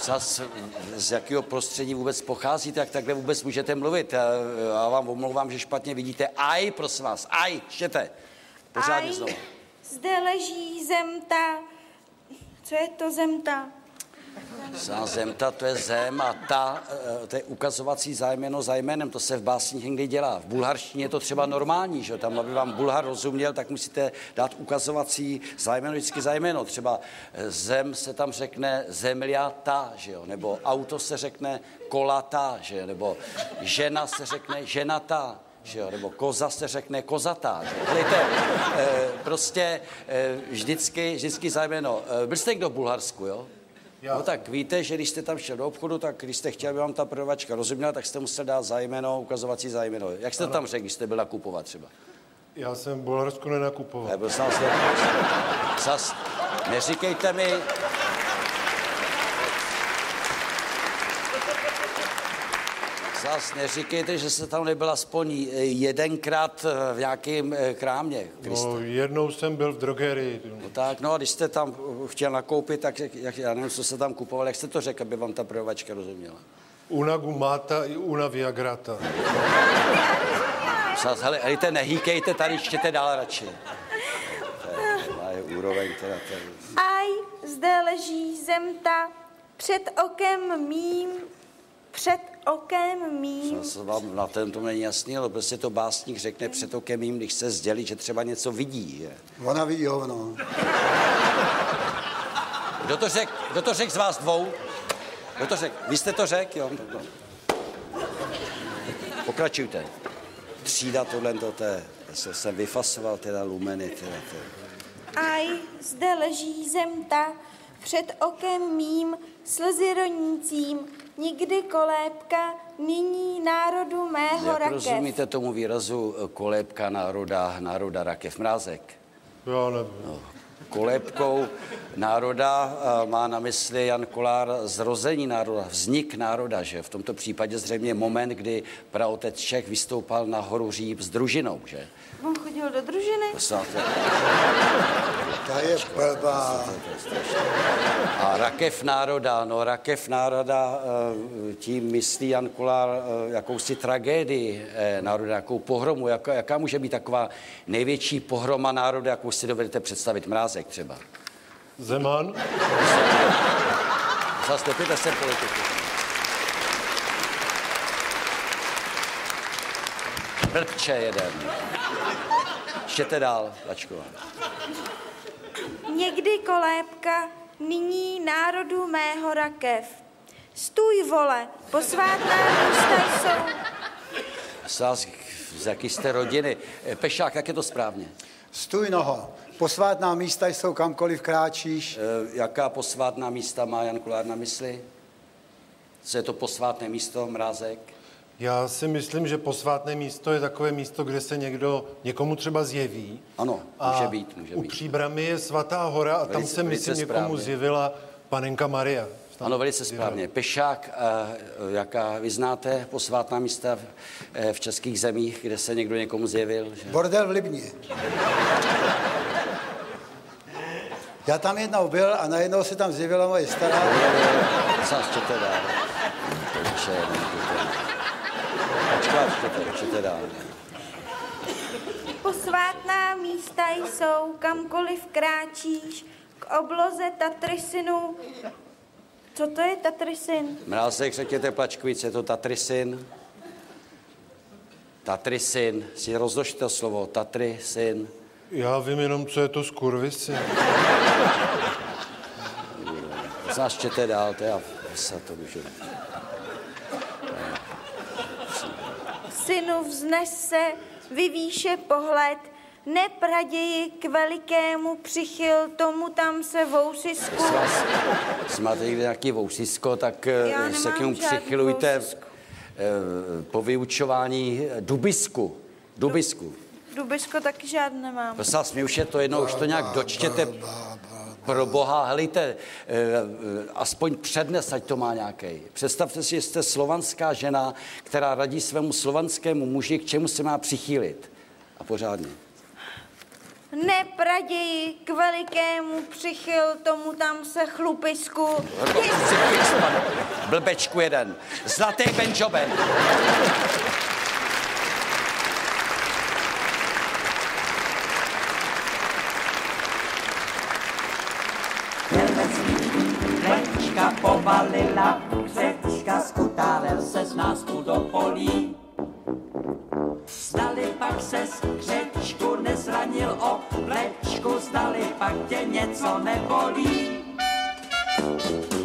Zas, z jakého prostředí vůbec pocházíte, jak takhle vůbec můžete mluvit? Já, já vám omlouvám, že špatně vidíte. Aj, prosím vás, aj, štěte. Pořádně Aj, znovu. Zde leží zemta. Co je to zemta? Za zemta to je zem a ta, eh, to je ukazovací zájmeno za jménem, to se v básních někdy dělá. V bulharštině je to třeba normální, že tam, aby vám bulhar rozuměl, tak musíte dát ukazovací zájmeno vždycky za jméno. Třeba eh, zem se tam řekne zemliata, že jo? nebo auto se řekne kolata, že jo? nebo žena se řekne ženata, že jo? nebo koza se řekne kozatá. Že? Hlejte, eh, prostě vždycky, vždycky zájmeno. Byl jste někdo v Bulharsku, jo? No tak víte, že když jste tam šel do obchodu, tak když jste chtěl, aby vám ta prodavačka rozuměla, tak jste musel dát zájmeno, ukazovací zájmeno. Jak jste to tam řekl, když jste byl nakupovat třeba? Já jsem v Bulharsku nenakupoval. Nebo sám jste... Zas, neříkejte mi... Zas neříkejte, že se tam nebyl aspoň jedenkrát v nějakém eh, krámě. Kriste. No, jednou jsem byl v drogerii. No tak, no a když jste tam eh, chtěl nakoupit, tak jak, já nevím, co se tam kupoval, jak jste to řekl, aby vám ta prodavačka rozuměla? Una gumata i una viagrata. Zas, hele, hejte, nehýkejte, tady čtěte dál radši. To je, to je úroveň teda. To je... Aj, zde leží zemta. Před okem mým, před okem mým. Zas vám na ten to není jasný, ale prostě to básník řekne před okem jim, když se sdělí, že třeba něco vidí. Je. Ona vidí hovno. Kdo to řekl? Kdo to řekl z vás dvou? Kdo to řekl? Vy jste to řekl, jo? No. Pokračujte. Třída tohle, to je, se, jsem vyfasoval teda lumeny, teda, teda. Aj, zde leží zemta, před okem mým, slzy ronícím, nikdy kolébka, nyní národu mého Jak rakev. rozumíte tomu výrazu eh, kolébka národa, národa rakev? Mrázek. Já nevím. No, kolébkou národa má na mysli Jan Kolár zrození národa, vznik národa, že v tomto případě zřejmě moment, kdy praotec Čech vystoupal na horu Říp s družinou, že? On chodil do družiny? Posláte. To je blbá. A rakev národa, no rakev národa, eh, tím myslí Jan Kolár eh, jakousi tragédii eh, národa, jakou pohromu, jaká, jaká může být taková největší pohroma národa, jakou si dovedete představit, mrázek třeba. Zeman? Zastupujte se politiku. Blbče jeden. Čtěte dál, Lačková. Někdy kolébka, nyní národu mého rakev. Stůj vole, posvátná místa jsou. Sás, z jaký jste rodiny? Pešák, jak je to správně? Stůj noho. Posvátná místa jsou kamkoliv kráčíš. Eh, Jaká posvátná místa má Jan Kulár na mysli? Co je to posvátné místo, mrázek? Já si myslím, že posvátné místo je takové místo, kde se někdo, někomu třeba zjeví. Ano, může být, může u být. Příbramy je svatá hora a tam Velice- se, velice myslím, někomu správně. zjevila panenka Maria. Tam Ano, velice zjevila. správně. Pešák, eh, jaká vy znáte posvátná místa v, eh, v českých zemích, kde se někdo někomu zjevil? Že? Bordel v Libni. Já tam jednou byl a najednou se tam zjevila moje stará. Sás, čtěte dál. Pojďte, Počkat, čtěte, čtěte dál. Posvátná místa jsou, kamkoliv kráčíš, k obloze Tatrysinu. Co to je Tatrysin? Mrázek, řekněte Plačkovic, je to Tatrysin? Tatrysin, si rozložte to slovo, Tatrysin. Já vím jenom, co je to skurvisy. Znáš, čtěte dál, to já se to můžu. Synu vznes se, vyvýše pohled, nepraději k velikému přichyl, tomu tam se vousisku. Jestli vás, jestli máte někde nějaký vousisko, tak Já Já se k němu přichylujte eh, po vyučování dubisku. Dubisku. Dubisko taky žádné nemám. Prosím vás, mě už je to jedno, už to nějak dočtěte. Pro boha, helejte, eh, eh, aspoň přednes, ať to má nějaký. Představte si, že jste slovanská žena, která radí svému slovanskému muži, k čemu se má přichýlit. A pořádně. Nepraději k velikému přichyl, tomu tam se chlupisku. Blbečku jeden. Zlatý Benjoben. Povalila, křečka skutálel se z nás tu do polí. Zdali pak se z křečku nezranil o plečku, zdali pak tě něco nebolí. Dopadlo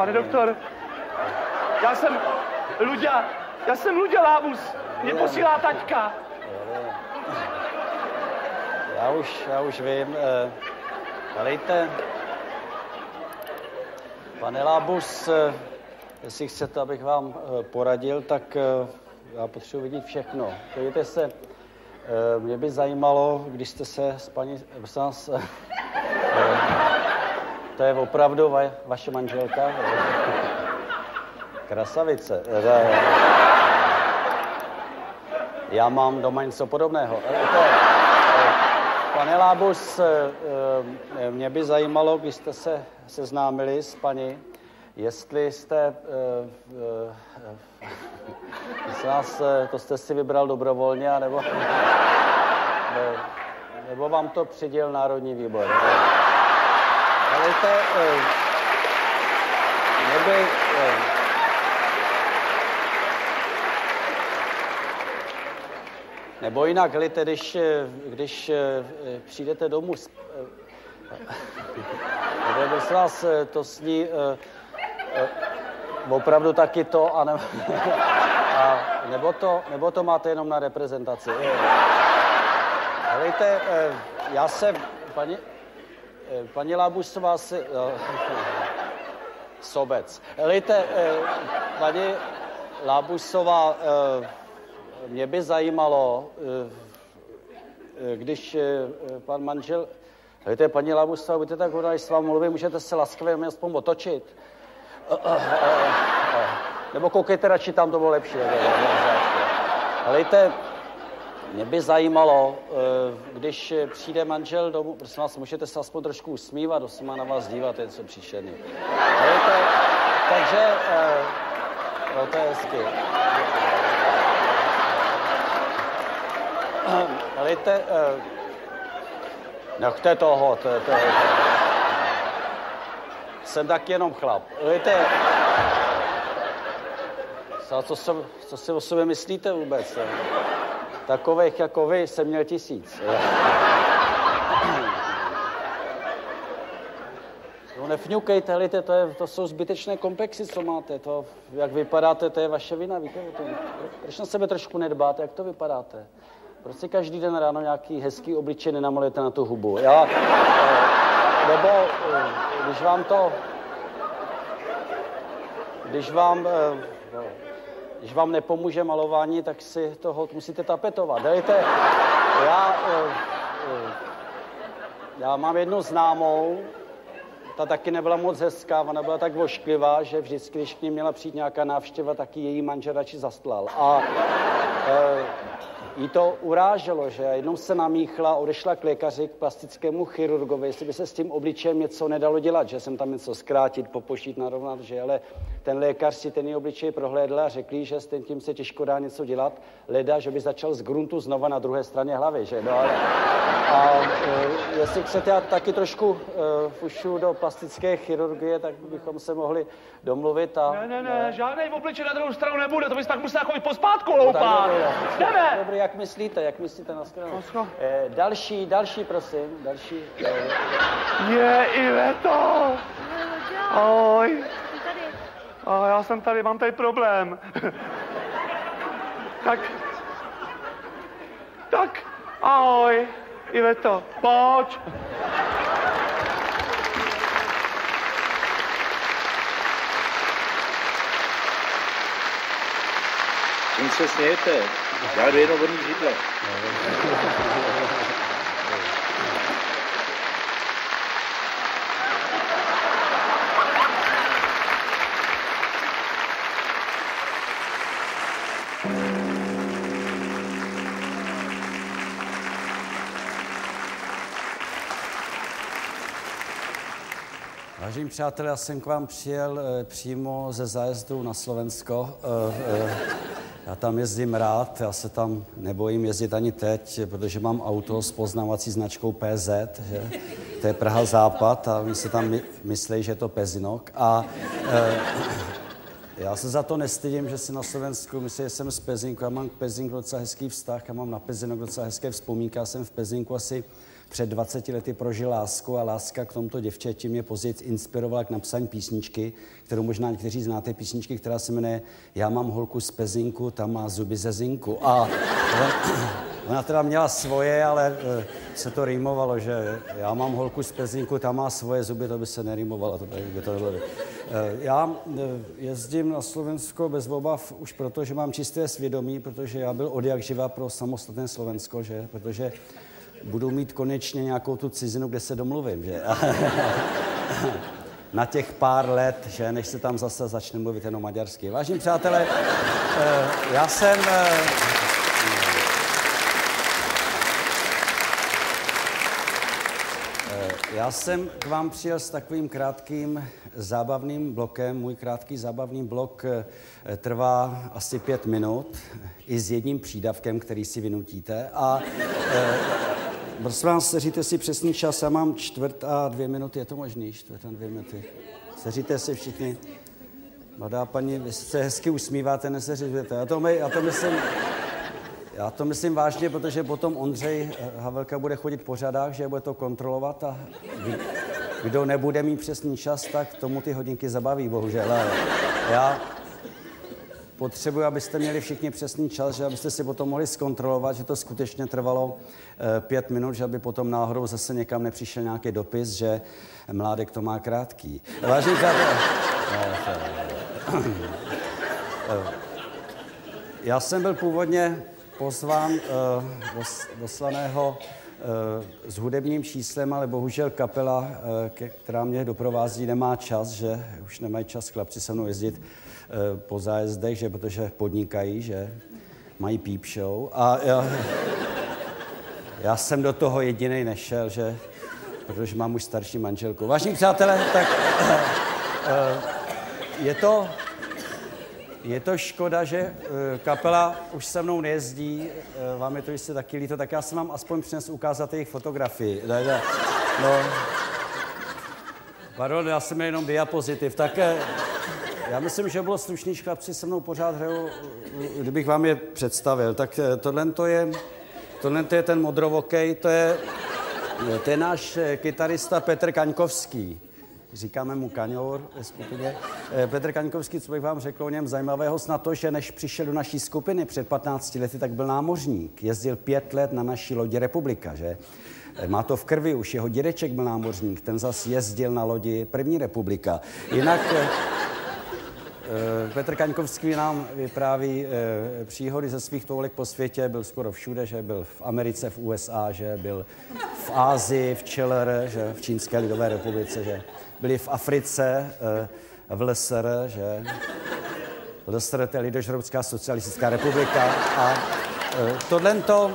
pane doktor. Já jsem Luďa, já jsem Luďa Lábus. Mě posílá taťka. Já už, já už vím. Eh, helejte, pane Lábus, eh, jestli chcete, abych vám eh, poradil, tak eh, já potřebuji vidět všechno. Podívejte se, eh, mě by zajímalo, když jste se s paní, eh, to je opravdu va, vaše manželka? Krasavice. Eh, Já mám doma něco podobného. Eh, eh, Pane Lábus, eh, eh, mě by zajímalo, když jste se seznámili s paní, jestli jste, eh, eh, jestli vás, eh, to jste si vybral dobrovolně, anebo, ne, nebo vám to přiděl Národní výbor. To, eh, mě by, eh, Nebo jinak, helejte, když, eh, když přijdete domů, s- nebo prosím vás, to sní opravdu taky to, a, ne, a nebo, to, nebo to máte jenom na reprezentaci. Helejte, eh, já jsem, paní, paní Lábusová si, eh, sobec. Helejte, eh, paní Lábusová, eh, mě by zajímalo, eh, eh, když eh, pan manžel... Víte, paní Labusová, buďte tak hodná, když s vámi mluvím, můžete se laskavě mě aspoň otočit. Eh, eh, eh, eh. Nebo koukejte radši, tam to bylo lepší. Víte, mě by zajímalo, eh, když přijde manžel domů, prosím vás, můžete se aspoň trošku usmívat, se má na vás dívat, je něco příšerný. Víte, takže, eh, no to je hezky. Helejte, eh, nechte toho, to, to, to, jsem tak jenom chlap. Helejte, co, co, co si o sobě myslíte vůbec? eh? Takových jako vy jsem měl tisíc. No nefňukejte, helejte, to, je, to jsou zbytečné komplexy, co máte. To, jak vypadáte, to je vaše vina, víte? To, proč na sebe trošku nedbáte, jak to vypadáte? Proč si každý den ráno nějaký hezký obličej nenamalujete na tu hubu? Já, nebo eh, když vám to, když vám, eh, no, když vám nepomůže malování, tak si toho musíte tapetovat. Dejte, já, eh, eh, já mám jednu známou, ta taky nebyla moc hezká, ona byla tak vošklivá, že vždycky, když k ní měla přijít nějaká návštěva, taky její manžel radši zastlal. A e, jí to uráželo, že jednou se namíchla, odešla k lékaři, k plastickému chirurgovi, jestli by se s tím obličejem něco nedalo dělat, že jsem tam něco zkrátit, popošít, narovnat, že ale ten lékař si ten její obličej prohlédl a řekl že s tím, tím se těžko dá něco dělat, leda, že by začal z gruntu znova na druhé straně hlavy, že no, ale, a e, jestli chcete já taky trošku e, fušu do plastické chirurgie, tak bychom se mohli domluvit a... Ne, ne, ne, žádný obličej na druhou stranu nebude, to bys tak musel jako i pospátku No, dobrý, já- Jdeme! Dobrý, jak myslíte, jak myslíte na stranu? Eh, další, další, prosím, další. Eh, Je, Iveto! Ahoj. A já jsem tady, mám tady problém. tak, tak, ahoj, Iveto, pojď. Čím se smějete? Já jdu jenom vodní židle. Vážení přátelé, já jsem k vám přijel eh, přímo ze zájezdu na Slovensko. Eh, eh, Já tam jezdím rád, já se tam nebojím jezdit ani teď, protože mám auto s poznávací značkou PZ, že? to je Praha Západ a oni si tam my, myslí, že je to Pezinok. A já se za to nestydím, že si na Slovensku myslím, že jsem z Pezinku. Já mám k Pezinku docela hezký vztah, já mám na Pezinok docela hezké vzpomínky. Já jsem v Pezinku asi před 20 lety prožil lásku a láska k tomuto děvčeti mě později inspirovala k napsání písničky, kterou možná někteří znáte, písničky, která se jmenuje Já mám holku z Pezinku, tam má zuby ze zinku. A Ona teda měla svoje, ale eh, se to rýmovalo, že já mám holku z Pezinku, ta má svoje zuby, to by se nerýmovalo, to by, to nebylo. Eh, Já eh, jezdím na Slovensko bez obav už proto, že mám čisté svědomí, protože já byl od jak živa pro samostatné Slovensko, že? Protože budu mít konečně nějakou tu cizinu, kde se domluvím, že? na těch pár let, že než se tam zase začne mluvit jenom maďarsky. Vážení přátelé, eh, já jsem... eh, eh, Já jsem k vám přijel s takovým krátkým zábavným blokem. Můj krátký zábavný blok trvá asi pět minut, i s jedním přídavkem, který si vynutíte. A prosím vás, seříte si přesný čas, já mám čtvrt a dvě minuty, je to možný, čtvrt a dvě minuty. Seříte si všichni. Mladá paní, vy se hezky usmíváte, neseřizujete. Já to, my, já to myslím, já to myslím vážně, protože potom Ondřej eh, Havelka bude chodit po řadách, že bude to kontrolovat a kdo nebude mít přesný čas, tak tomu ty hodinky zabaví, bohužel. Já potřebuji, abyste měli všichni přesný čas, že abyste si potom mohli zkontrolovat, že to skutečně trvalo eh, pět minut, že aby potom náhodou zase někam nepřišel nějaký dopis, že mládek to má krátký. Vážení přátelé, Eh, já jsem byl původně pozván dos, doslaného s hudebním číslem, ale bohužel kapela, která mě doprovází, nemá čas, že už nemají čas chlapci se mnou jezdit po zájezdech, že protože podnikají, že mají peep show. A já, já jsem do toho jediný nešel, že protože mám už starší manželku. Vážení přátelé, tak uh, je to, je to škoda, že eh, kapela už se mnou nejezdí, eh, vám je to jistě taky líto, tak já jsem vám aspoň přines ukázat jejich fotografii. No, pardon, já jsem jenom diapozitiv, tak eh, já myslím, že bylo slušný, chlapci se mnou pořád hrajou, eh, kdybych vám je představil. Tak eh, tohle to je, tohle to je ten modrovokej, to je, to je náš eh, kytarista Petr Kaňkovský. Říkáme mu Kaňour ve skupině. Eh, Petr Kaňkovský, co bych vám řekl o něm zajímavého, snad to, že než přišel do naší skupiny před 15 lety, tak byl námořník. Jezdil pět let na naší lodi Republika, že? Eh, Má to v krvi, už jeho dědeček byl námořník, ten zas jezdil na lodi První republika. Jinak eh, eh, Petr Kaňkovský nám vypráví eh, příhody ze svých tolik po světě, byl skoro všude, že byl v Americe, v USA, že byl v Ázii, v Čeler, že v Čínské lidové republice, že byli v Africe, eh, v LSR, že LSR to je Lidožroudská socialistická republika a eh, tohle to,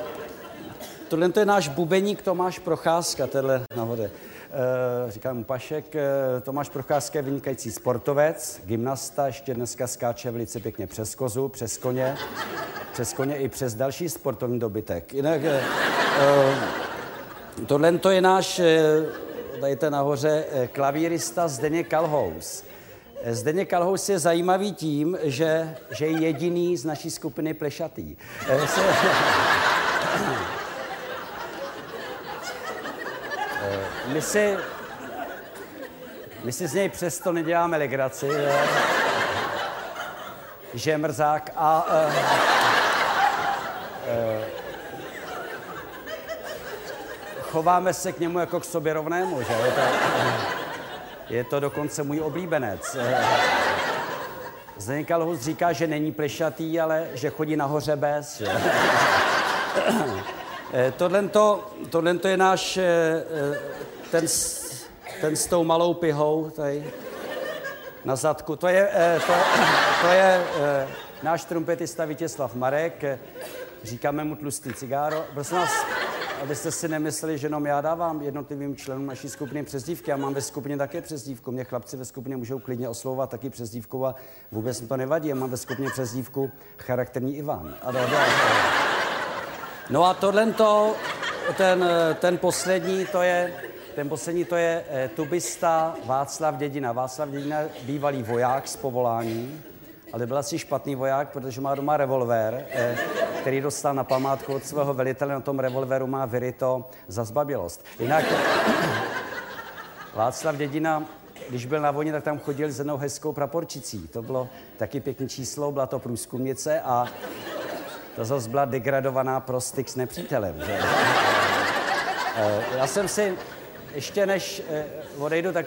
tohle to je náš bubeník Tomáš Procházka, tenhle nahoře. Eh, říkám mu Pašek, eh, Tomáš Procházka je vynikající sportovec, gymnasta, ještě dneska skáče velice pěkně přes kozu, přes koně, přes koně i přes další sportovní dobytek. Jinak eh, tohle to je náš, eh, dajte nahoře, klavírista Zdeněk Kalhous. Zdeněk Kalhous je zajímavý tím, že, že je jediný z naší skupiny plešatý. Eh, se- Eh, My si, my si z něj přesto neděláme legraci, že, že je mrzák a uh, uh, chováme se k němu jako k sobě rovnému, že je to, je to dokonce můj oblíbenec. Eh, Zdeněk Kalhus říká, že není plešatý, ale že chodí nahoře bez. Že? Eh, Tohle je náš, ten, s- ten s tou malou pihou tady na zadku. To je, eh, to, to je eh, náš trumpetista Vítězslav Marek. eh, Říkáme mu tlustý cigáro. Prosím vás, abyste si nemysleli, že jenom já dávám jednotlivým členům naší skupiny přezdívky. Já mám ve skupině také přezdívku. Mě chlapci ve skupině můžou klidně oslovovat taky přezdívkou a vůbec mi to nevadí. Já mám ve skupině přezdívku charakterní Ivan. A do, do, No a tohle to, ten, ten poslední, to je, ten poslední to je eh, tubista Václav Dědina. Václav Dědina bývalý voják z povolání, ale byl asi špatný voják, protože má doma revolver, eh, který dostal na památku od svého velitele. Na tom revolveru má vyryto za zbabilost. Jinak Václav Dědina, když byl na vojně, tak tam chodil s jednou hezkou praporčicí. To bylo taky pěkné číslo, byla to průzkumnice a to zase byla degradovaná pro styk s nepřítelem. Že? Eh, Já jsem si, ještě než eh, odejdu, tak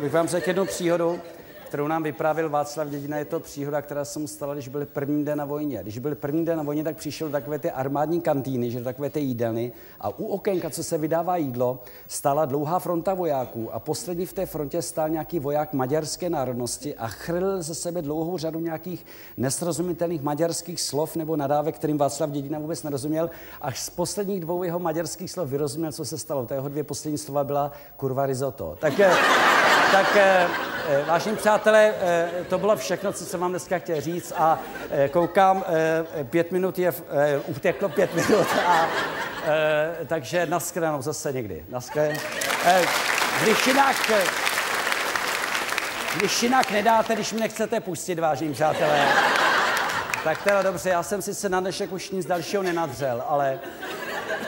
bych vám řekl jednu příhodu, kterou nám vyprávěl Václav Dědina. Je to příhoda, která se mu stala, když byl první den na vojně. Když byl první den na vojně, tak přišel do takové ty armádní kantýny, že do takové ty jídelny a u okénka, co se vydává jídlo, stála dlouhá fronta vojáků a poslední v té frontě stál nějaký voják maďarské národnosti a chrlil ze sebe dlouhou řadu nějakých nesrozumitelných maďarských slov nebo nadávek, kterým Václav Dědina vůbec nerozuměl. Až z posledních dvou jeho maďarských slov vyrozuměl, co se stalo. To jeho dvě poslední slova byla kurva risotto. Tak, eh, tak eh, eh, vážení přátelé, eh, to bylo všechno, co jsem vám dneska chtěl říct a eh, koukám, eh, pět minut je, uteklo pět minut a takže naschledanou zase někdy. Naschledanou. Když jinak, když jinak nedáte, když mi nechcete pustit, vážení přátelé, tak teda dobře, já jsem sice na dnešek už nic dalšího nenadřel, ale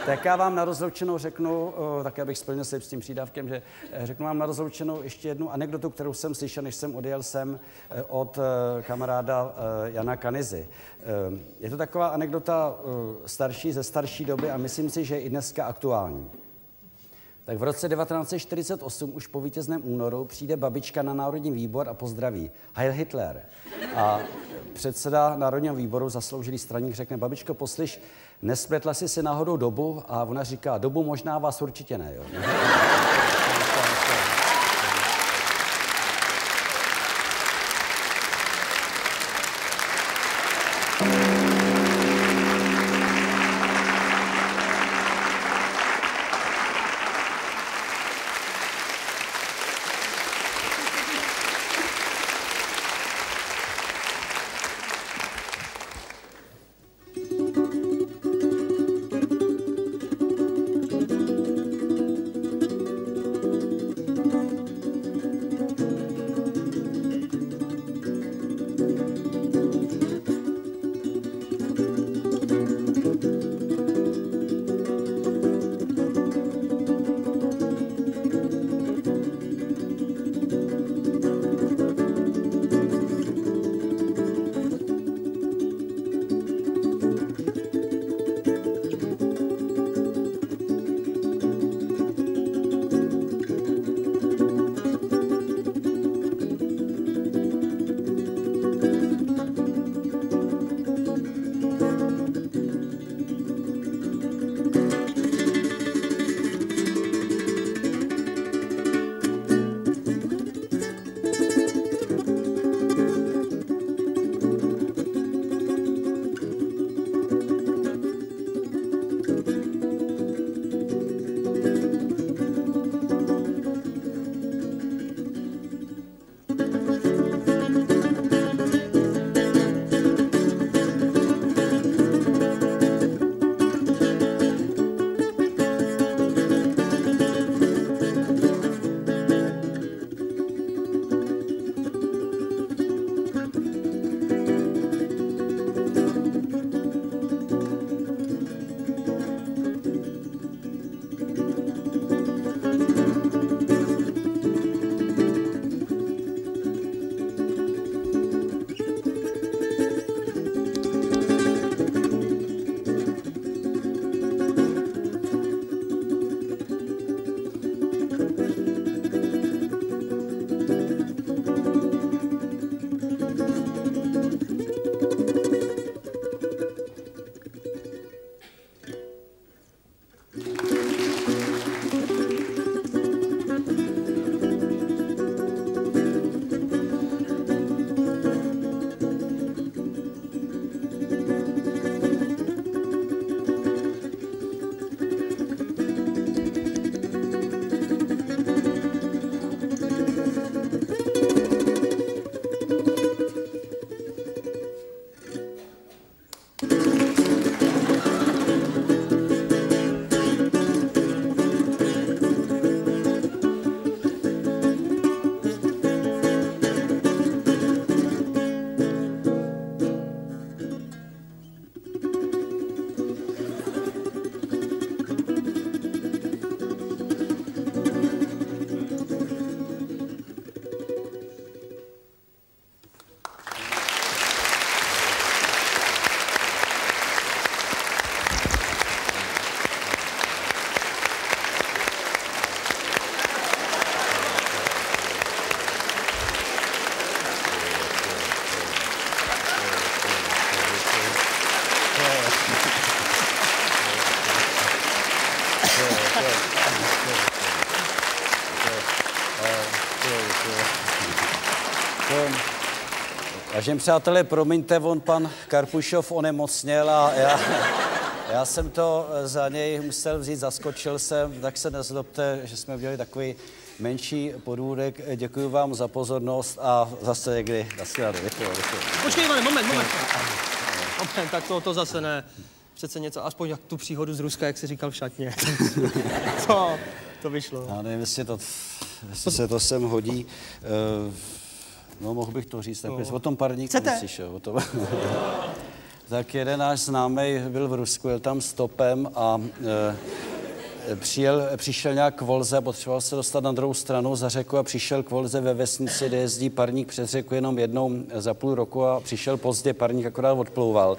tak já vám na rozloučenou řeknu, o, tak abych splnil slib s tím přídavkem, že eh, řeknu vám na rozloučenou ještě jednu anekdotu, kterou jsem slyšel, než jsem odjel sem eh, od eh, kamaráda eh, Jana Kanizy. Eh, Je to taková anekdota eh, starší, ze starší doby a myslím si, že je i dneska aktuální. Tak v roce 1948, už po vítězném únoru, přijde babička na Národní výbor a pozdraví. Heil Hitler. A předseda Národního výboru, zasloužilý straník, řekne, babičko, poslyš, nespletla jsi si náhodou dobu? A ona říká, dobu možná vás určitě ne, jo. Vážení přátelé, promiňte, on pan Karpušov onemocněl a já, já jsem to za něj musel vzít, zaskočil jsem, tak se nezlobte, že jsme udělali takový menší podůdek. Děkuji vám za pozornost a zase někdy. Naschledanou. Děkuji, děkuji. Počkej, Ivane, moment, moment. Moment, tak to, to zase ne. Přece něco, aspoň jak tu příhodu z Ruska, jak jsi říkal v šatně. to, to vyšlo. Já nevím, jestli, to, jestli se to sem hodí. Uh, no, mohl bych to říct, tak No. o tom parníku Chcete? neslyšel. O tom. tak jeden náš známý byl v Rusku, jel tam stopem a uh, přijel, přišel nějak k Volze, potřeboval se dostat na druhou stranu za řeku a přišel k Volze ve vesnici, kde jezdí parník přes řeku jenom jednou za půl roku a přišel pozdě, parník akorát odplouval.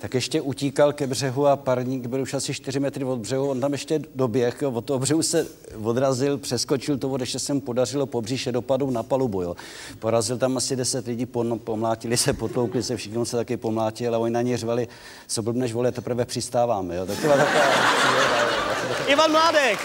Tak ještě utíkal ke břehu a parník byl už asi 4 metry od břehu, on tam ještě doběh, od toho břehu se odrazil, přeskočil to, ještě se mu podařilo po bříše dopadl na palubu, jo. Porazil tam asi 10 lidí, pomlátili se, potloukli se, všichni se taky pomlátil a oni na ně řvali, co blbneš, vole, teprve přistáváme, jo. Tak to byla taková... Ivan Mládek!